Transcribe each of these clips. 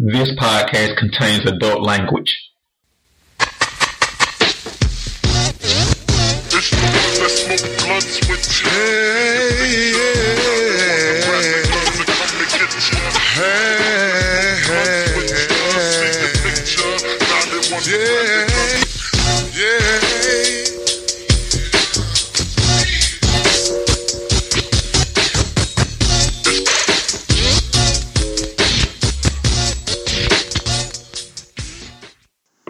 This podcast contains adult language.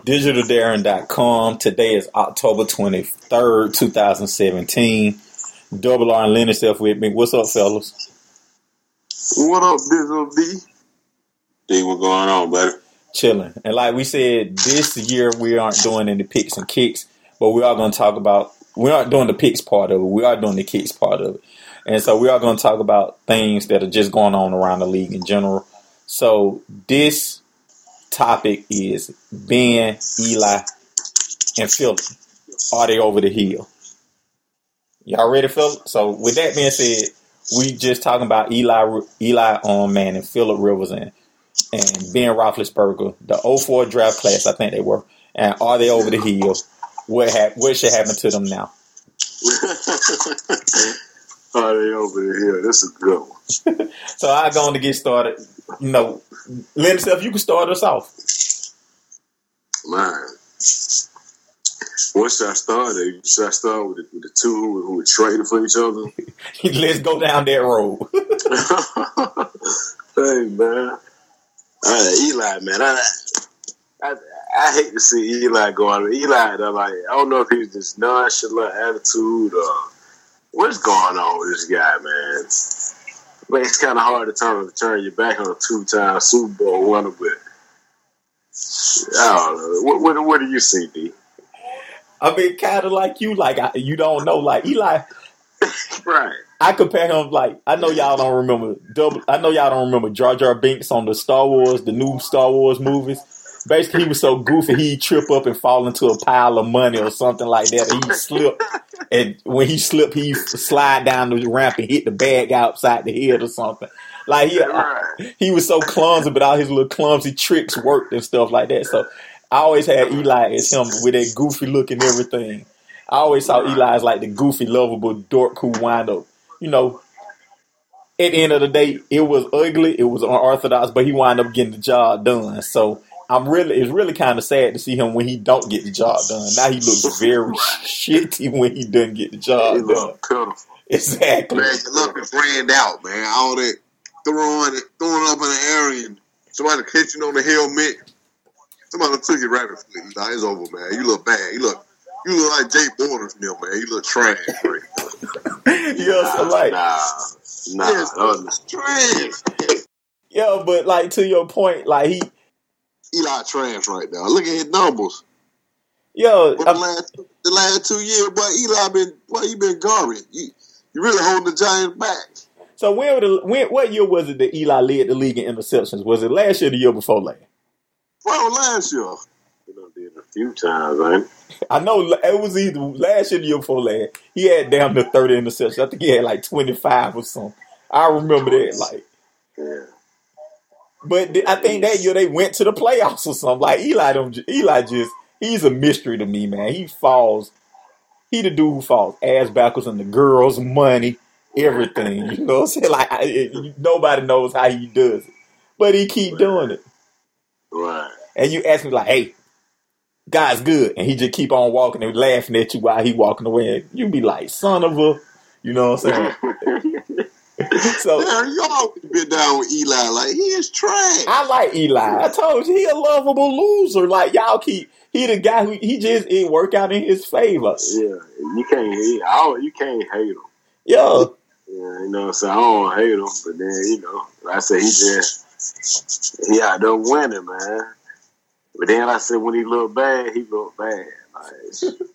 DigitalDarren.com. Today is October 23rd, 2017. Double R and Lenny stuff with me. What's up, fellas? What up, Digital D? See what's going on, buddy. Chilling. And like we said, this year we aren't doing any picks and kicks, but we are going to talk about, we aren't doing the picks part of it. We are doing the kicks part of it. And so we are going to talk about things that are just going on around the league in general. So this topic is Ben, Eli, and Philip. Are they over the hill? Y'all ready, Philip? So with that being said, we just talking about Eli, Eli Manning and Philip Rivers and and Ben Roethlisberger, the 04 draft class, I think they were. And are they over the hill? What ha- what should happen to them now? They over hill? This is good one. So I'm going to get started. You know, Lynn, if you can start us off. Man. Where should I start? at? Should I start with the, with the two who, who were trading for each other? Let's go down that road. hey, man. Uh, Eli, man. I, I I hate to see Eli go out. Eli, like, I don't know if he's just nonchalant attitude or what's going on with this guy, man. But it's kind of hard to turn to turn your back on a two-time Super Bowl winner, but I don't know. What, what, what do you see, D? I mean, kind of like you, like I, you don't know, like Eli. Right. I compare him like I know y'all don't remember double. I know y'all don't remember Jar Jar Binks on the Star Wars, the new Star Wars movies. Basically, he was so goofy he'd trip up and fall into a pile of money or something like that. He'd slip, and when he slipped, he'd slide down the ramp and hit the bag outside the head or something. Like he, Right. he was so clumsy, but all his little clumsy tricks worked and stuff like that. So I always had Eli as him with that goofy look and everything. I always saw Eli as like the goofy, lovable dork who wind up, you know. At the end of the day, it was ugly, it was unorthodox, but he wound up getting the job done. So I'm really, it's really kind of sad to see him when he don't get the job done. Now he looks very shitty when he doesn't get the He job done. pitiful. Exactly. Man, you look and brand out, man. All that throwing it, throwing up in the air and somebody catching on the helmet. Somebody took your rabbit foot. You know, it's over, man. You look bad. You look you look like Jay Borders from man. You look trash, right? so like, Nah, nah. Yes, that was- trash. yeah, but like to your point, like he, Eli trash right now. Look at his numbers. yo, the last the last two years, boy, Eli been boy, you been garbage. You you really holding the Giants back. so when, the, when, what year was it that Eli led the league in interceptions? Was it last year or the year before last? Well, last year. You know, did it a few times, ain't? I know it was either last year or the year before last. He had down to 30 interceptions. I think he had like 25 or something. I remember that. Like, Yeah. But th- I think that year they went to the playoffs or something. Like Eli, don't, Eli just he's a mystery to me, man. He falls. He the dude who falls ass backwards on the girls' money, everything. You know what I'm saying? Like I, eh, it, nobody knows how he does it, but he keep doing it. Right. And you ask me like, "Hey, God's good," and he just keep on walking and laughing at you while he walking away. And you be like, "Son of a," you know what I'm saying? so you always been down with Eli. Like he is trash. I like Eli. I told you he a lovable loser. Like y'all keep he the guy who he just it work out in his favor. Yeah. You can't. He, I you can't hate him. Yo. Yeah, you know what I'm saying? I don't hate him, but then, you know, like I said he just, he out there winning, man. But then like I said when he look bad, he look bad. Like,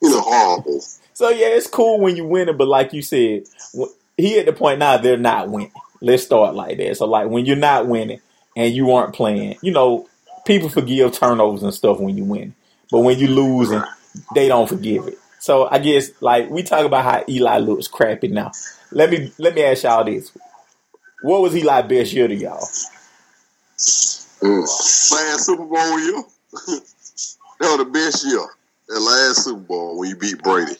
You know, horrible. So yeah, it's cool when you win it, but like you said, he at the point now they're not winning. Let's start like that. So like when you're not winning and you aren't playing, you know, people forgive turnovers and stuff when you win, but when you losing, they don't forgive it. So I guess like we talk about how Eli looks crappy now. Let me let me ask y'all this: What was Eli best year to y'all? Mm. Last Super Bowl year. that was the best year. That last Super Bowl when you beat Brady.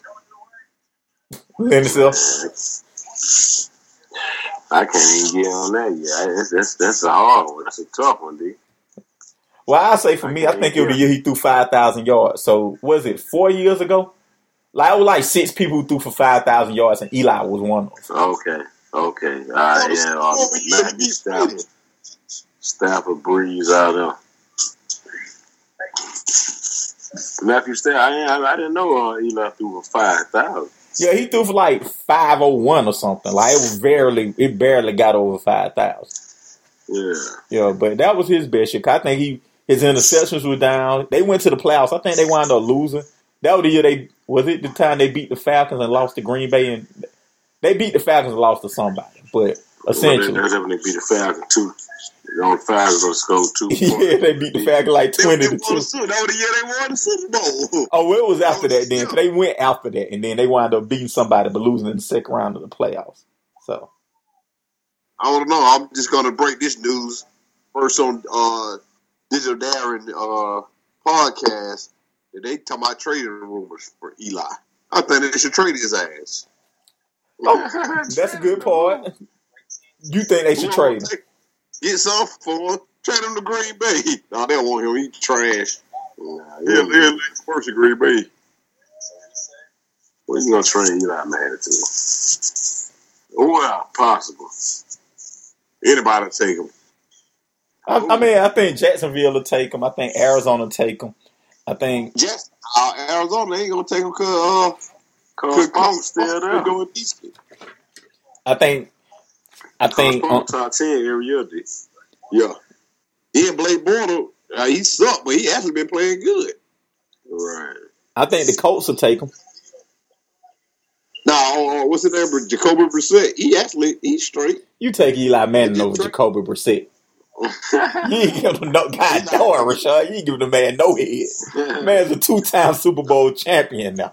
I can't even get on that yet. That's, that's, that's a hard one. That's a tough one, D. Well, I say for me, I think it was the year he threw five thousand yards. So was it four years ago? Like it was like six people who threw for five thousand yards, and Eli was one of them. Okay. Okay. All right. Yeah. Uh, Matthew Stafford. Stafford Brees out there. Matthew Stafford. I, didn't- I, I didn't know uh, Eli threw for 5,000. Yeah, he threw for like five oh one or something. Like it was barely, it barely got over five thousand. Yeah. Yeah, but that was his best year. I think he his interceptions were down. They went to the playoffs. I think they wound up losing. That was the year they was it the time they beat the Falcons and lost to Green Bay and they beat the Falcons and lost to somebody. But essentially, Well, they, they, they beat the Falcons too. Only Falcons gonna score two. yeah, they beat the Falcons like twenty they to two. the That was the year they won the Super Bowl. Oh, it was after that then. they went after that, and then they wound up beating somebody but losing in the second round of the playoffs. So I don't know. I'm just gonna break this news first on uh Digital Darren uh podcast that they talking about trading rumors for Eli. I think they should trade his ass. oh, that's a good part. You think they should trade him? Get some for him. Trade him to Green Bay. No, they don't want him. He trash. Nah, Yeah, yeah, yeah, first in Green Bay. What you gonna train Eli Manning to? Well, possible. Anybody will take him. I, I mean, I think Jacksonville will take him. I think Arizona will take him. I think Just uh, Arizona ain't gonna take him because uh, Cause cause still there. doing decent. I think I think Cause uh, top ten every year. D. Yeah. He and Blake Bortles, uh, he sucked, but he actually been playing good. Right. I think the Colts will take him. Now, uh, what's his name? Jacoby Brissett. He actually he's straight. You take Eli Manning over Jacoby Brissett. You ain't give him no God damn, Rashad. You ain't giving the man no head. Man's a two time Super Bowl champion now.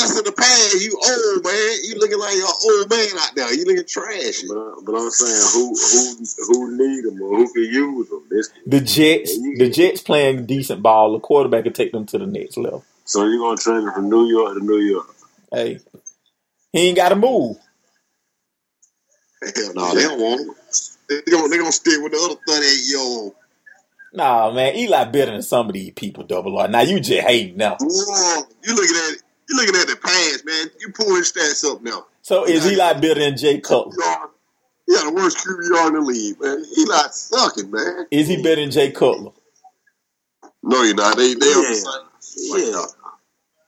That's in the past. You old man. You looking like an old man out there. You looking trashy. But, uh, but I'm saying who who who need them or who can use them. This, The Jets, the Jets playing decent ball. The quarterback can take them to the next level. so you're gonna train them from New York to New York. Hey, he ain't got to move. Hell no, they don't want him. They gonna they gonna stick with the other thirty eight year old. Nah, man, Eli better than some of these people. Double R. Now you just hating now. You looking at it? You looking at the past, man. You pulling stats up now. So is Eli better than Jay Cutler? He had the worst QBR in the league, man. Eli sucking, man. Is he better than Jay Cutler? No, you're not. They they on the Yeah. same. Like, Yeah. Uh, yeah.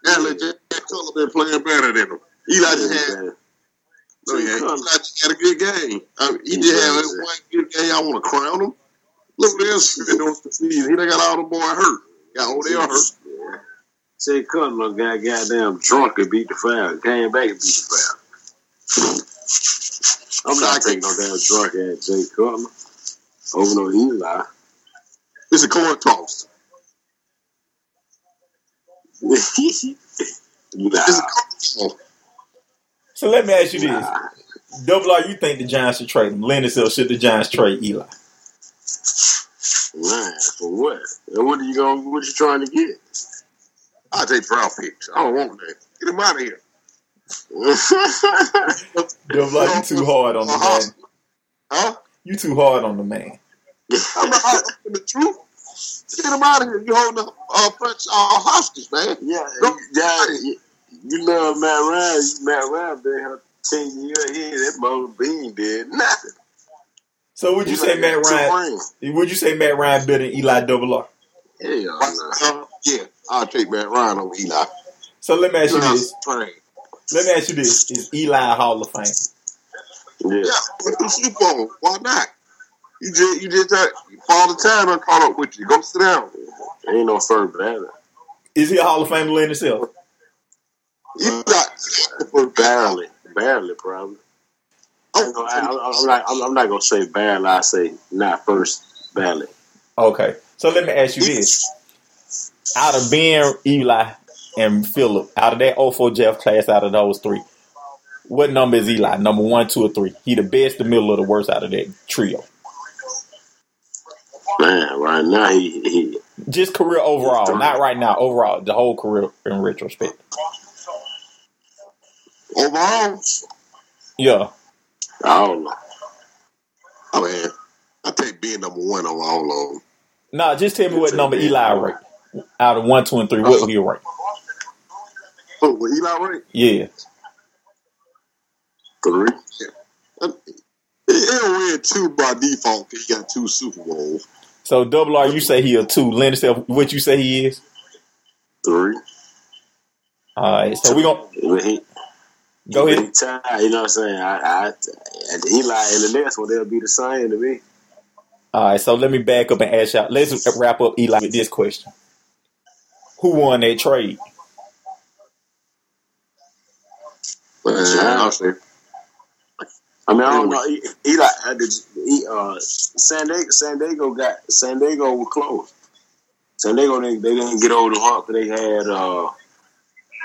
That legit Cutler been playing better than him. Eli just had no, yeah, Eli just had a good game. I mean, he just had one good game. I want to crown him. Look what else he been doing for the season. He done got all the boy hurt. Got Odell hurt. Jay Cutler got goddamn drunk and beat the foul. Came back and beat the foul. I'm not taking no damn drunk ass Jay Cutler over no Eli. It's a coin toss. nah. It's a coin. So let me ask you this: Double R, you think the Giants should trade him? Lenny said, should the Giants trade Eli? Man, for what? And what are you going? What you trying to get? I take draft picks. I don't want that. Get him out of here. Double R, you too hard on the man. Huh? You too hard on the man. I'm not I'm the truth. Get him out of here. You holding the uh, French uh, hostage, man. yeah, Go- yeah. You, you love Matt Ryan. Matt Ryan been here ten years. He that mother bean did nothing. So would you say Matt Ryan? Would you say Matt Ryan better than Eli Double R? Hell no. Yeah, I'll take Matt Ryan over Eli. So let me ask you this. Train. Let me ask you this: Is Eli a Hall of Fame? Yeah. Yeah, put the Super Bowl. Why not? You just you just uh, all the time I caught up with you. Go sit down. Ain't no first battle. Is he a Hall of Fame in himself? You got Barely, barely, probably. I'm, Oh, I'm, I'm not. I'm, I'm not gonna say barely. I say not first, barely. Okay. So let me ask you this: Out of Ben, Eli, and Philip, out of that 04 Jeff class, out of those three, what number is Eli? Number one, two, or three? He the best, the middle, or the worst out of that trio? Man, right now he he Just career overall, not right now. Overall, the whole career in retrospect. Overall, Yeah, I don't know. I mean, I take being number one on all of them. nah. Just tell me what number Eli rate out of one, two, and three. What would he rate? Oh, well, oh, Eli Ray, Yeah, Three. he, he'll win two by default because he got two Super Bowls. So double R, you say he a two. Lend yourself what you say he is. Three. All right, so we gonna he, go he ahead. tied, you know what I'm saying? I, I, Eli and the next one, they'll be the same to me. All right, so let me back up and ask y'all. Let's wrap up Eli with this question: Who won that trade? I'll I mean, I don't know. Eli, he, uh, San Diego, San Diego got San Diego was close. San Diego didn't, they didn't get over the hump. They had uh,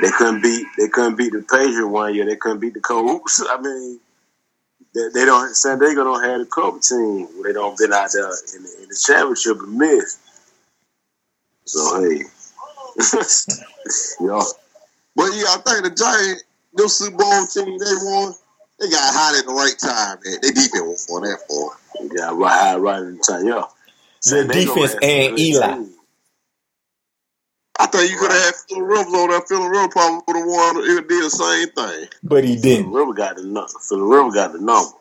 they couldn't beat they couldn't beat the Patriots one year. They couldn't beat the Colts. I mean, they, they don't. San Diego don't have a couple team they don't been out there in the, in the championship and miss. So hey, yo, but yeah, I think the Giants, those Super Bowl team they won, they got hot at the right time, man. They defense won that for. you got right right in the time. Yo, The defense and Eli. I thought you could have had Phil Rivers on there. Phil Rivers probably would have won. It did the same thing. But he didn't. River got the number. Phil River got the number.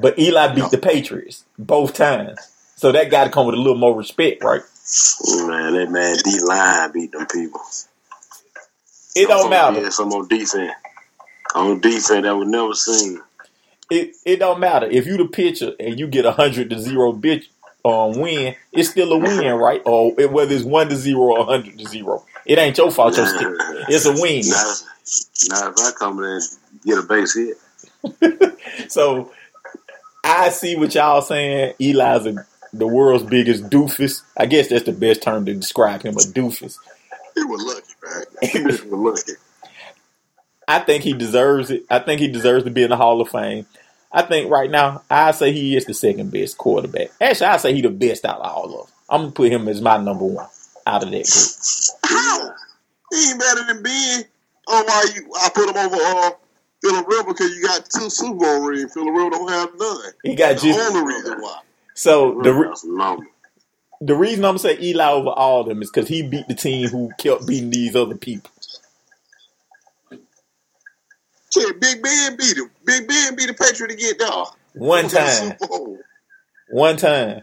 But Eli beat the Patriots both times, so that got to come with a little more respect, right? Man, that man D line beat them people. It don't matter. Yeah, some on defense. On defense that was never seen. It it don't matter if you the pitcher and you get a hundred to zero bitch um win. It's still a win, right? Or it- whether it's one to zero or hundred to zero, it ain't your fault. Your stick. It's a win. Now, now if I come in and get a base hit, So I see what y'all saying. Eli's a, the world's biggest doofus. I guess that's the best term to describe him, a doofus. He was lucky, man. He was lucky. I think he deserves it. I think he deserves to be in the Hall of Fame. I think right now, I say he is the second best quarterback. Actually, I say he the best out of all of them. I'm gonna put him as my number one out of that group. How? He ain't better than Ben. Oh, why you? I put him over uh, Phillip Rivers because you got two Super Bowl rings. Phillip Rivers don't have none. He got That's the just only reason why. So the River re- got some number. the reason I'm gonna say Eli over all of them is because he beat the team who kept beating these other people. Shit, Big Ben beat him. Big Ben beat the Patriot to get there. One time, one time.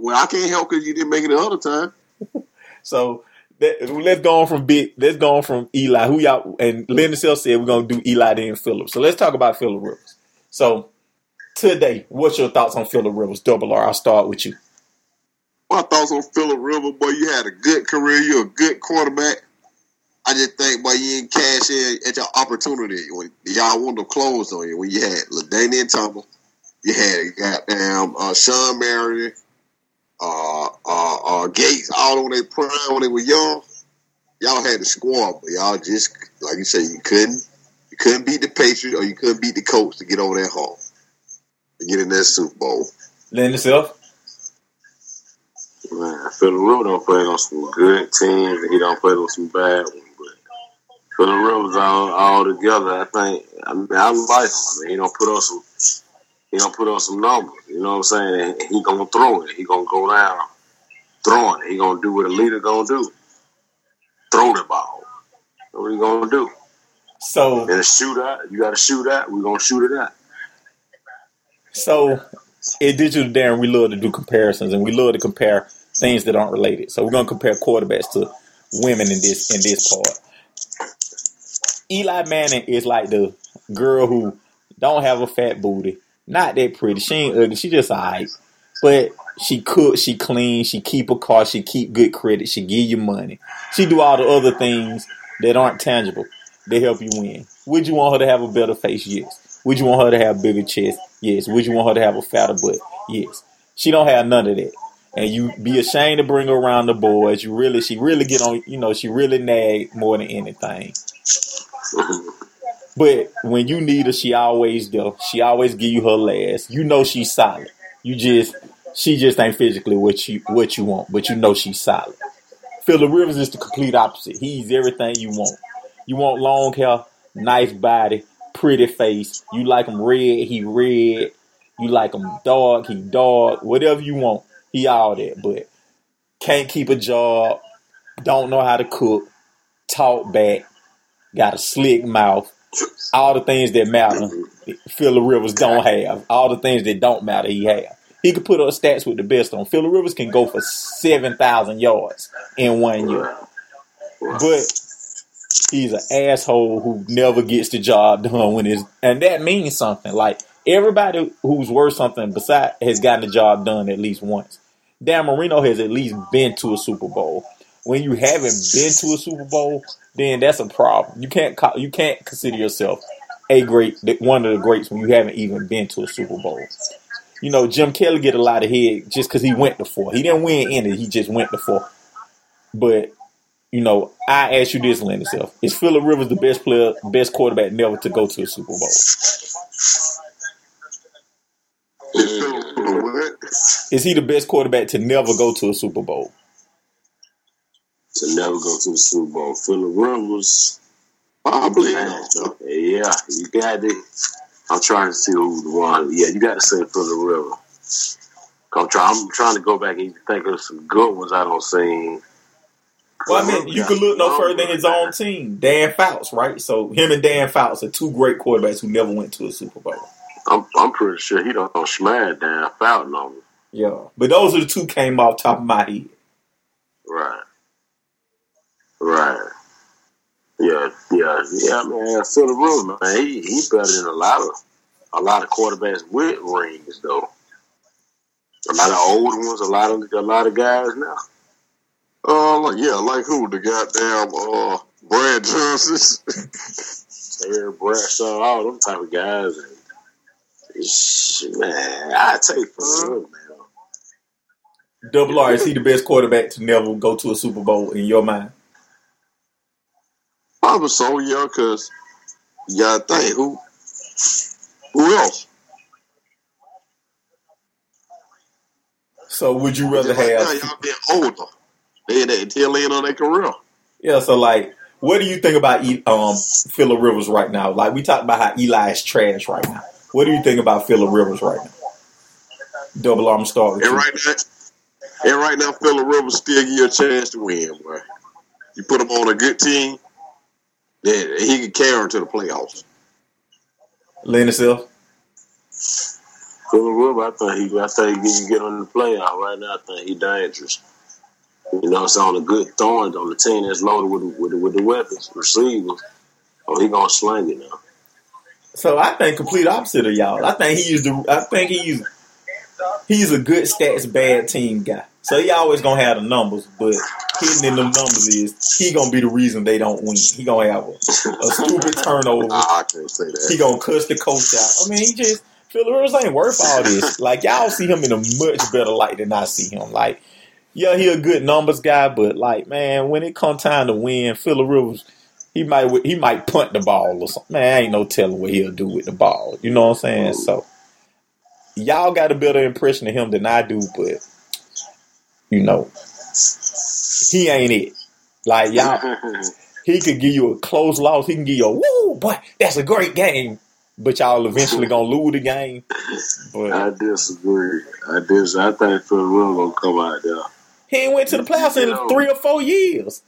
Well, I can't help because you didn't make it the other time. So that, let's go on from big. Let's go on from Eli. Who y'all and Linda said we're gonna do Eli then Phillips. So let's talk about Phillip Rivers. So today, what's your thoughts on Phillip Rivers? Double R. I'll start with you. My thoughts on Phillip Rivers, boy, you had a good career. You're a good quarterback. I just think, boy, you didn't cash in at your opportunity when y'all wanted to close on you. When you had LaDainian Thomas, you had goddamn uh, Shawne Merriman, uh, uh, uh, Gates, all on their prime when they were young. Y'all had the squad, but y'all just, like you said, you couldn't, you couldn't beat the Patriots or you couldn't beat the Colts to get over that hump get in that Super Bowl. Linda Self. Man, Philip Rivers don't play on some good teams and he don't play on some bad ones. But Philip Rivers all, all together, I think. I mean, I like him. I mean, he don't put on some. He don't put on some numbers. You know what I'm saying? And he gonna throw it. He gonna go down throwing it. He gonna do what a leader gonna do. Throw the ball. That's what he gonna do. So In a shootout, you got to shoot out. We gonna shoot it out. So in digital Darren, we love to do comparisons and we love to compare things that aren't related. So we're gonna compare quarterbacks to women in this in this part. Eli Manning is like the girl who don't have a fat booty, not that pretty. She ain't ugly. She just alright, but she cook, she clean, she keep a car, she keep good credit, she give you money. She do all the other things that aren't tangible. They help you win. Would you want her to have a better face? Yes. Would you want her to have bigger chest? Yes. Would you want her to have a fatter butt? Yes. She don't have none of that. And you be ashamed to bring her around the boys. You really, she really get on, you know, she really nag more than anything. But when you need her, she always there. She always give you her last. You know she's solid. You just She just ain't physically what you what you want, but you know she's solid. Phillip Rivers is the complete opposite. He's everything you want. You want long hair, nice body, pretty face. You like him red, he red. You like him dog, he dog. Whatever you want, he all that. But can't keep a job, don't know how to cook, talk back, got a slick mouth. All the things that matter, Phillip Rivers don't have. All the things that don't matter, he have. He could put up stats with the best on. Phillip Rivers can go for seven thousand yards in one year, but he's an asshole who never gets the job done when it's and that means something. Like everybody who's worth something beside has gotten the job done at least once. Dan Marino has at least been to a Super Bowl. When you haven't been to a Super Bowl, then that's a problem. You can't ca- you can't consider yourself a great one of the greats when you haven't even been to a Super Bowl. You know, Jim Kelly get a lot of head just because he went to four. He didn't win any, he just went to four. But you know, I ask you this, Lenny Self. Is Phillip Rivers the best player, best quarterback never to go to a Super Bowl? What? Is he the best quarterback to never go to a Super Bowl? To never go to a Super Bowl. Phillip Rivers. Probably. Man, yeah, you got it. I'm trying to see who the one. Yeah, you got to say Phillip Rivers. I'm trying. I'm trying to go back and think of some good ones I don't see. Well, I mean, you could look no further than his own team, Dan Fouts, right? So him and Dan Fouts are two great quarterbacks who never went to a Super Bowl. I'm, I'm pretty sure he don't uh, smash down Fountain on me. Yeah, but those are the two came off top of my head. Right. Right. Yeah, yeah, yeah, man. Phillip room, man, he he better than a lot of a lot of quarterbacks with rings though. A lot of old ones, a lot of a lot of guys now. Uh, like, yeah, like who? The goddamn uh, Brad Johnson. Terry Bradshaw, all them type of guys. And, man, I take Phillip Rivers, man. Double R is he the best quarterback to never go to a Super Bowl in your mind? Probably so, yeah, because you gotta think who, who else? So would you rather Just now, have? y'all being older. They at the tail end of their career. Yeah, so like, what do you think about E- um Phillip Rivers right now? Like we talked about how Eli is trash right now. What do you think about Phillip Rivers right now? Double arm start And you. right now, and right now, Phillip Rivers still give you a chance to win, boy. You put him on a good team, then he can carry him to the playoffs. Lenny Self. Phillip Rivers, I think he, I think he can get on the playoff right now. I think he dangerous. You know, it's on a good thorns on the team that's loaded with with, with the weapons, receivers. Oh, he gonna sling it now. So I think complete opposite of y'all. I think he's the. I think he's he's a good stats bad team guy. So he always gonna have the numbers, but hidden in the numbers is he gonna be the reason they don't win. He gonna have a, a stupid turnover. I can't say that. He gonna cuss the coach out. I mean, he just Phillip Rivers ain't worth all this. Like y'all see him in a much better light than I see him. Like, yeah, he a good numbers guy, but like, man, when it come time to win, Phillip Rivers, he might he might punt the ball or something. Man, ain't no telling what he'll do with the ball. You know what I'm saying? So y'all got a better impression of him than I do, but you know, he ain't it. Like y'all, he could give you a close loss. He can give you a woo, boy, that's a great game. But y'all eventually gonna lose the game. But I disagree. I dis. I think Phillip Rivers gonna come out there. He ain't went to the playoffs in three or four years.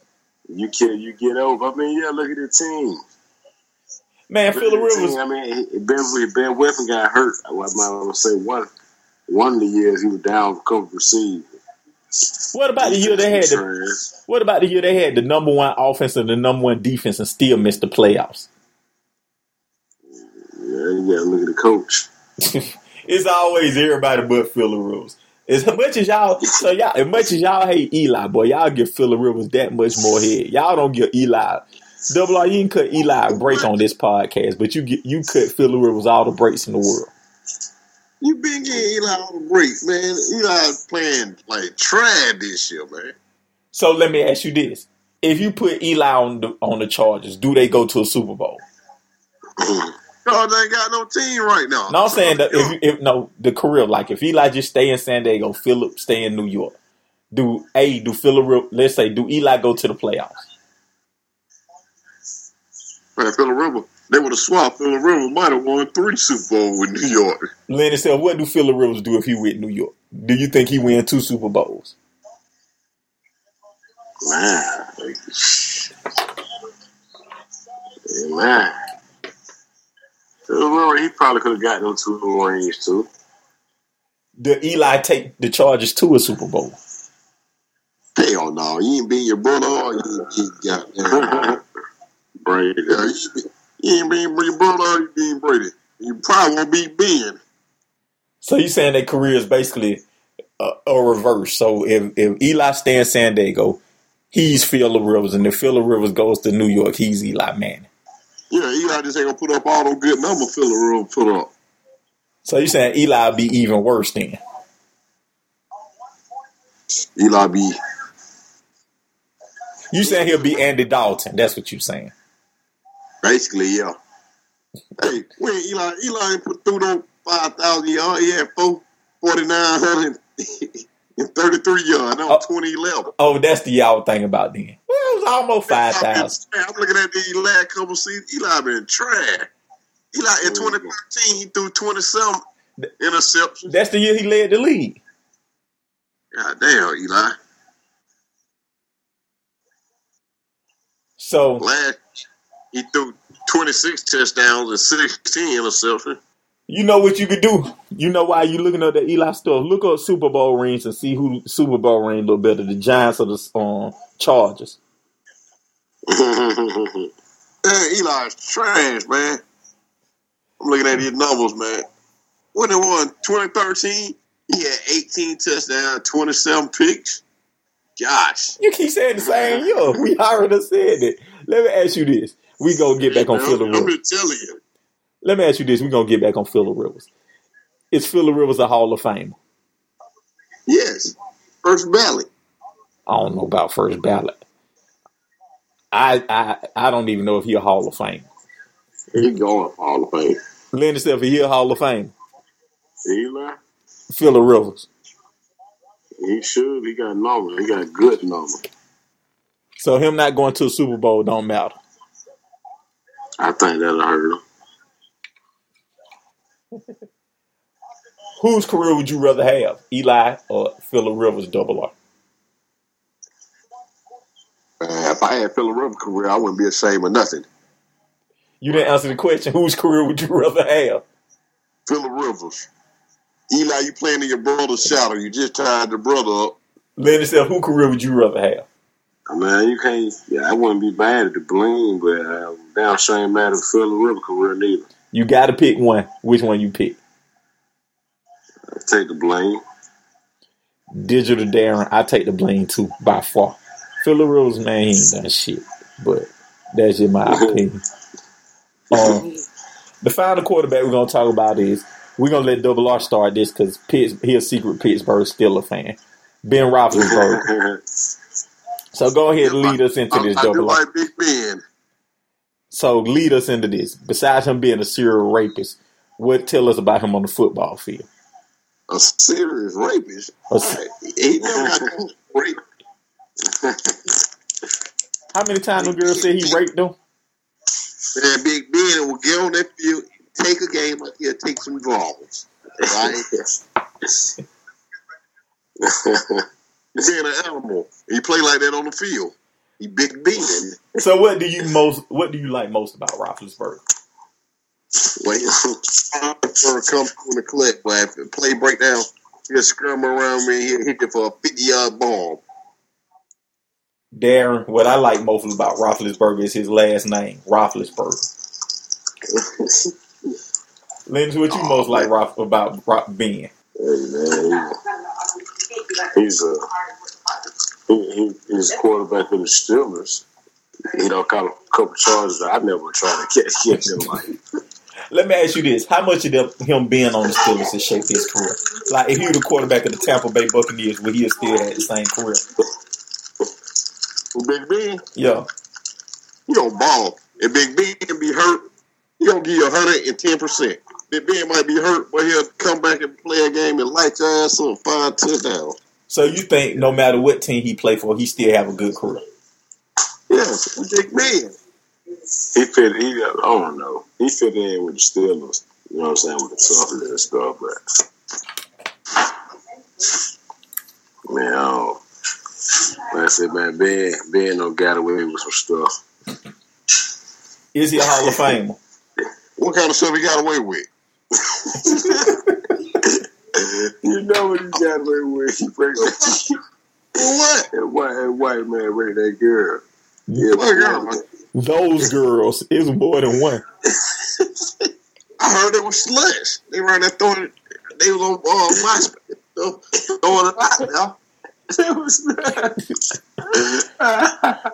You can you get over. I mean, yeah, look at the team. Man, Look Phillip the Rivers. team. I mean, Ben Ben Weapon got hurt. I might say one one of the years he was down for couple receivers. What about the year they had the What about the year they had the number one offense and the number one defense and still missed the playoffs? Yeah, you gotta look at the coach. it's always everybody but Phillip Rivers. As much as y'all, so y'all, as much as y'all hate Eli, boy, y'all give Phillip Rivers that much more head. Y'all don't give Eli. Double R, you can cut Eli a break on this podcast, but you get you cut Phillip Rivers all the breaks in the world. You been getting Eli on the breaks, man. Eli playing like trash this year, man. So let me ask you this: If you put Eli on the on the Chargers, do they go to a Super Bowl? Chargers ain't got no team right now. No, I'm saying that if, if no the career, like if Eli just stay in San Diego, Philip stay in New York. Do a do Philip? Let's say do Eli go to the playoffs? Man, Phillip Rivers, they would have swapped. Philip Rivers might have won three Super Bowls with New York. Lenny said, "What do Philip Rivers do if he win New York? Do you think he win two Super Bowls?" Man. Man. He probably could have gotten them two rings too. Did Eli take the Chargers to a Super Bowl? Hell no, you ain't being your brother or you ain't got. Brady. Yeah, you, you ain't being your brother or you being Brady. You probably won't be Ben. So you saying that career is basically a, a reverse. So if if Eli stay in San Diego, he's Philip Rivers, and if Philip Rivers goes to New York, he's Eli Manning. Yeah, Eli just ain't gonna put up all those good numbers Phillip Rivers put up. So you saying Eli be even worse then? Eli be You saying he'll be Andy Dalton? That's what you're saying. basically yeah. Hey, when Eli Eli put through those five thousand yards, he had four forty nine hundred thirty three yards. That was Oh. twenty eleven. Oh, that's the y'all thing about then. Well, it was almost five thousand. I'm looking at the last couple seasons. Eli been trash. Eli in 2013 he threw 27 interceptions. That's the year he led the league. God damn, Eli. So Last he threw 26 touchdowns and 16 interceptions. You know what you could do. You know why you looking at the Eli stuff. Look up Super Bowl rings and see who Super Bowl ring look better, the Giants or the um, Chargers. Man, Eli's trash, man. I'm looking at his numbers, man. When he won 2013, he had 18 touchdowns, 27 picks. Gosh. You keep saying the same year. We already said it. Let me ask you this. We gonna get back on Man, Phillip I'm. I'm telling you. Let me ask you this. We're gonna get back on Phillip Rivers. Is Phillip Rivers a Hall of Famer? Yes. First ballot. I don't know about first ballot. I I I don't even know if he a Hall of Fame. He going Hall of Fame. Lenny said if he a Hall of Fame. Eli, Phillip Rivers. he should. He got numbers. He got good numbers. So him not going to a Super Bowl don't matter. I think that'll hurt him. Whose career would you rather have, Eli or Phillip Rivers double R? Uh, if I had Phillip Rivers' career, I wouldn't be ashamed of nothing. You didn't answer the question. Whose career would you rather have? Phillip Rivers. Eli, you playing in your brother's shadow. You just tied the brother up. Lenny said, whose career would you rather have? Man, you can't. Yeah, I wouldn't be bad at the bling, but uh, damn mad at Phillip River career neither. You got to pick one. Which one you pick? I take the blame. Digital Darren, I take the blame too, by far. Philip Rivers, man, he ain't done shit. But that's just my opinion. Um, the final quarterback we're going to talk about is we're going to let Double R start this because Pitts, he a secret Pittsburgh Steeler fan. Ben Roethlisberger. So go ahead and lead us into I, this, I do Double R. like Big Ben. So lead us into this. Besides him being a serial rapist, what tell us about him on the football field? A serious rapist. A. He never got caught rape. How many times the girl said he raped them? Man, Big Ben will get on that field, take a game like he'll take some draws. Right? He's being an animal. He play like that on the field. He Big Ben. So what do you most what do you like most about Roethlisberger? Wait, for come from the clip, but if play breakdown, he'll scrum around me, he'll hit you for a 50 yard bomb. Darren, what I like most about Roethlisberger is his last name, Roethlisberger. Lindsay, what you most like oh, Roth, about Ro- Ben? Hey man, he's a he, he, he's a quarterback for the Steelers. You know, caught a couple charges that I never tried to catch catch in life. Let me ask you this: How much of him being on the Steelers has shaped his career? Like, if he was the quarterback of the Tampa Bay Buccaneers, would he have still had the same career? Well, Big Ben, Yeah. he don't ball. If Big Ben can be hurt, He gonna give you hundred and ten percent. Big Ben might be hurt, but he'll come back and play a game and light your ass up five touchdowns. So you think no matter what team he play for, he still have a good career? Yes, big man. He fit. He. I don't know. He fit in with the Steelers. You know what I'm saying with the Suffers and stuff, but man, I don't. Like I said, man, Ben, Ben don't got away with some stuff. Is he a Hall of Famer? What kind of stuff he got away with? you know what he got away with? He break What? that white, that white man raped that girl. Yeah, What girl? Those girls is more than one. I heard it was slush. They ran that throwing. it- They was on uh, MySpace throwing it out now. It was not.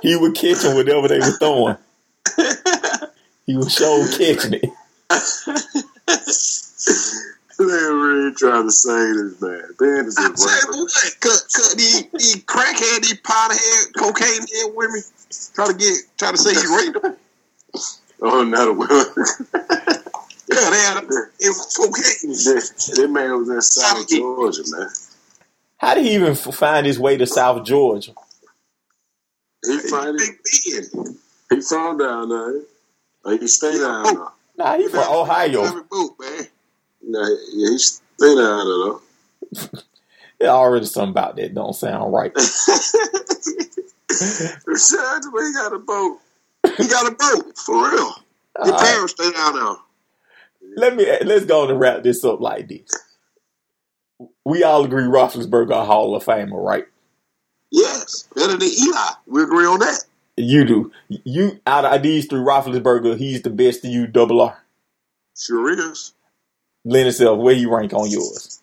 He would catch them whatever they were throwing. He was sure catching it. They really trying to say this man. Ben is a I tell you what, cut, cut these, these crackhead, these powder head, cocaine head women. Try to get, try to say he raped them. Oh, not a woman. Yeah, they had, it was cocaine. that, that man was in South South Georgia, man. How did he even find his way to South Georgia? He find it. Big Ben. He from down there. Or he stay down oh. there. Nah, he from Ohio. Every boot, man. Nah, yeah, he stay down there though. There's already something about that don't sound right. Besides, he got a boat. He got a boat, for real. All right. parents stay down there. Let me let's go on and wrap this up like this. We all agree Roethlisberger Hall of Famer, right? Yes, better than Eli. We agree on that. You do. You out of these three, Roethlisberger, he's the best of you. Double R. Sure is. Leonard Self, where you rank on yours?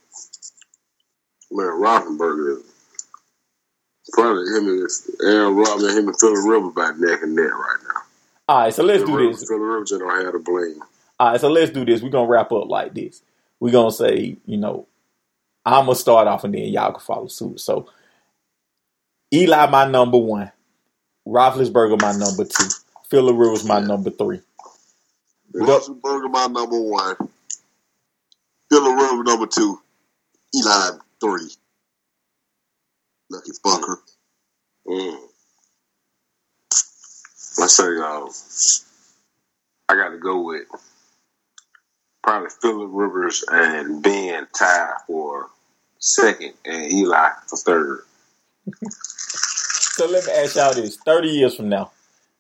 Man, Rothenberger is probably him and Aaron Rodman, him and Philip Rivers by neck and neck right now. All right, so let's do this. Phillip Rivers don't have to blame. All right, so let's do this. We're gonna wrap up like this. We're gonna say, you know, I'm gonna start off and then y'all can follow suit. So, Eli, my number one. Roethlisberger, my number two. Phillip Rivers, my number three. Rosenberger, my number one. Phillip Rivers, number two. Eli, three. Lucky fucker. Mm. I say, uh, I got to go with probably Philip Rivers and Ben tied for second, and Eli for third. So let me ask y'all this: Thirty years from now,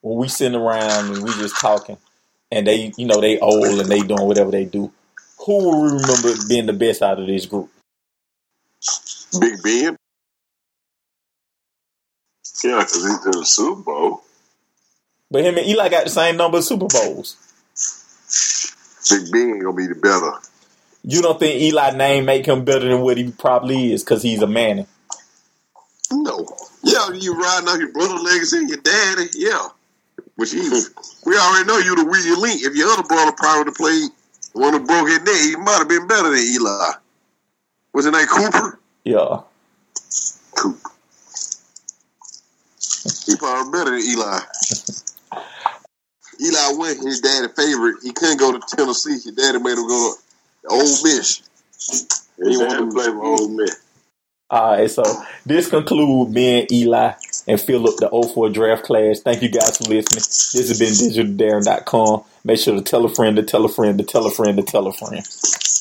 when we sitting around and we just talking, and they, you know, they old and they doing whatever they do, who will remember being the best out of this group? Big Ben. Yeah, because he's in the Super Bowl. But him and Eli got the same number of Super Bowls. Big Ben gonna be the better. You don't think Eli name make him better than what he probably is because he's a man? No. Yeah, you riding out your brother legacy and your daddy, yeah. Which you, we already know you the weak link. If your other brother probably would have played one of broke his neck, he might have been better than Eli. Was it name Cooper? Yeah. Cooper. He probably better than Eli. Eli went his daddy favorite. He couldn't go to Tennessee. His daddy made him go to Ole Miss. He He wanted to play for Ole Miss. All right, so this concludes me and Eli and fill up the 04 draft class. Thank you guys for listening. This has been digitaldarren.com. Make sure to tell a friend to tell a friend to tell a friend to tell a friend.